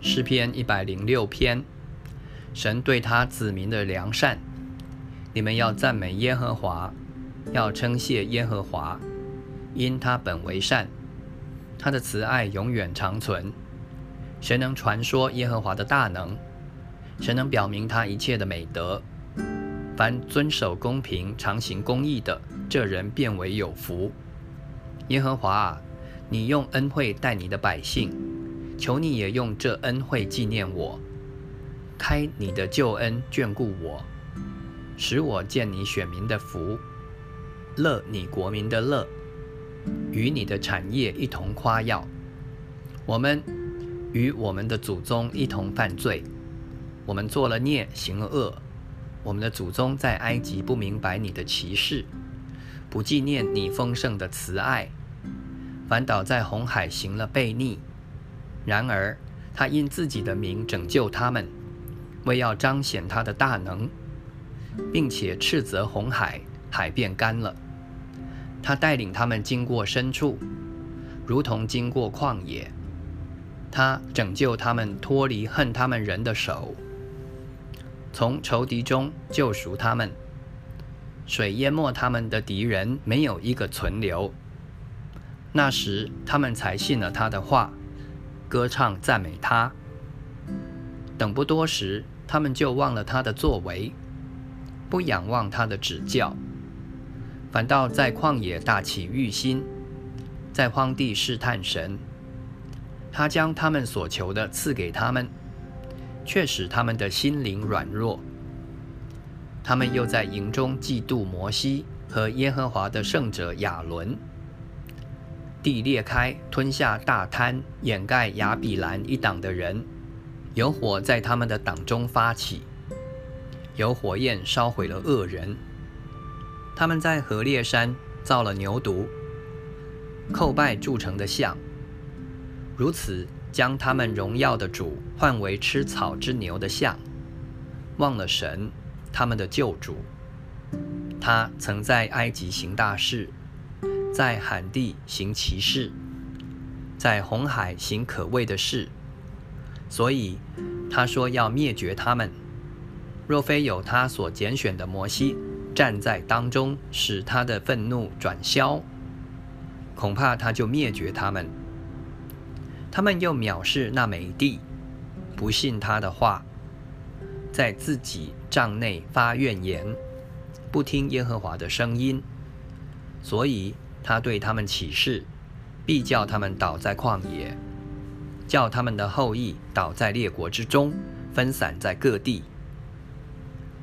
诗篇一百零六篇，神对他子民的良善，你们要赞美耶和华，要称谢耶和华，因他本为善，他的慈爱永远长存。谁能传说耶和华的大能？谁能表明他一切的美德？凡遵守公平、常行公义的，这人变为有福。耶和华啊，你用恩惠待你的百姓，求你也用这恩惠纪念我，开你的救恩眷顾我，使我见你选民的福，乐你国民的乐，与你的产业一同夸耀。我们与我们的祖宗一同犯罪，我们做了孽，行了恶。我们的祖宗在埃及不明白你的歧视，不纪念你丰盛的慈爱，反倒在红海行了悖逆。然而他因自己的名拯救他们，为要彰显他的大能，并且斥责红海，海变干了。他带领他们经过深处，如同经过旷野。他拯救他们脱离恨他们人的手。从仇敌中救赎他们，水淹没他们的敌人，没有一个存留。那时他们才信了他的话，歌唱赞美他。等不多时，他们就忘了他的作为，不仰望他的指教，反倒在旷野大起欲心，在荒地试探神。他将他们所求的赐给他们。却使他们的心灵软弱。他们又在营中嫉妒摩西和耶和华的圣者亚伦。地裂开，吞下大滩，掩盖亚比兰一党的人。有火在他们的党中发起，有火焰烧毁了恶人。他们在河烈山造了牛犊，叩拜铸成的像，如此。将他们荣耀的主换为吃草之牛的像，忘了神，他们的救主。他曾在埃及行大事，在罕地行奇事，在红海行可畏的事。所以他说要灭绝他们。若非有他所拣选的摩西站在当中，使他的愤怒转消，恐怕他就灭绝他们。他们又藐视那美地，不信他的话，在自己帐内发怨言，不听耶和华的声音，所以他对他们起誓，必叫他们倒在旷野，叫他们的后裔倒在列国之中，分散在各地。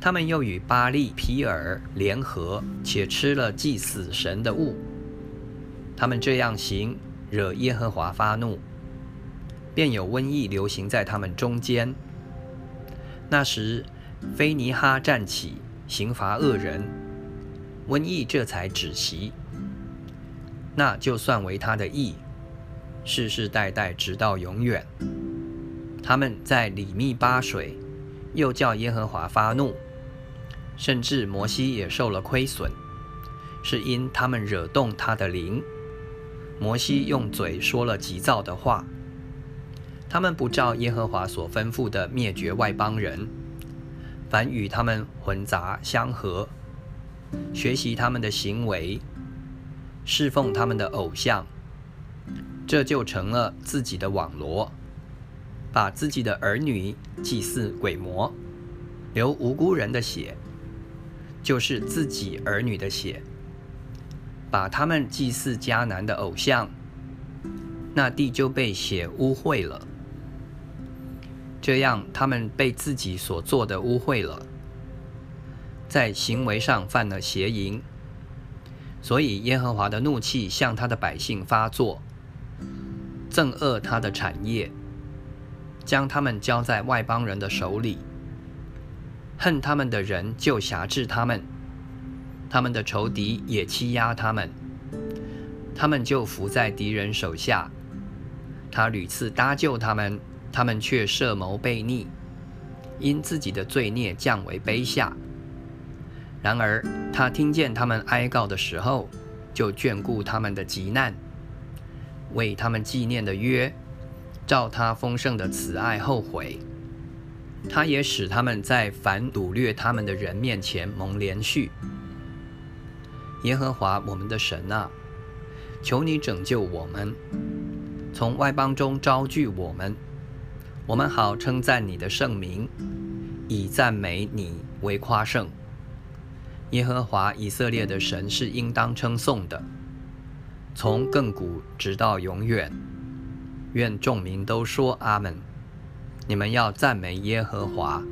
他们又与巴利皮尔联合，且吃了祭死神的物。他们这样行，惹耶和华发怒。便有瘟疫流行在他们中间。那时，菲尼哈站起，刑罚恶人，瘟疫这才止息。那就算为他的义，世世代代直到永远。他们在里密巴水，又叫耶和华发怒，甚至摩西也受了亏损，是因他们惹动他的灵。摩西用嘴说了急躁的话。他们不照耶和华所吩咐的灭绝外邦人，凡与他们混杂相合，学习他们的行为，侍奉他们的偶像，这就成了自己的网罗，把自己的儿女祭祀鬼魔，流无辜人的血，就是自己儿女的血，把他们祭祀迦南的偶像，那地就被血污秽了。这样，他们被自己所做的污秽了，在行为上犯了邪淫，所以耶和华的怒气向他的百姓发作，憎恶他的产业，将他们交在外邦人的手里，恨他们的人就辖制他们，他们的仇敌也欺压他们，他们就伏在敌人手下，他屡次搭救他们。他们却设谋悖逆，因自己的罪孽降为卑下。然而他听见他们哀告的时候，就眷顾他们的急难，为他们纪念的约，照他丰盛的慈爱后悔。他也使他们在凡掳掠他们的人面前蒙连续。耶和华我们的神啊，求你拯救我们，从外邦中招聚我们，我们好称赞你的圣名，以赞美你为夸胜。耶和华以色列的神是应当称颂的，从亘古直到永远。愿众民都说阿门。你们要赞美耶和华。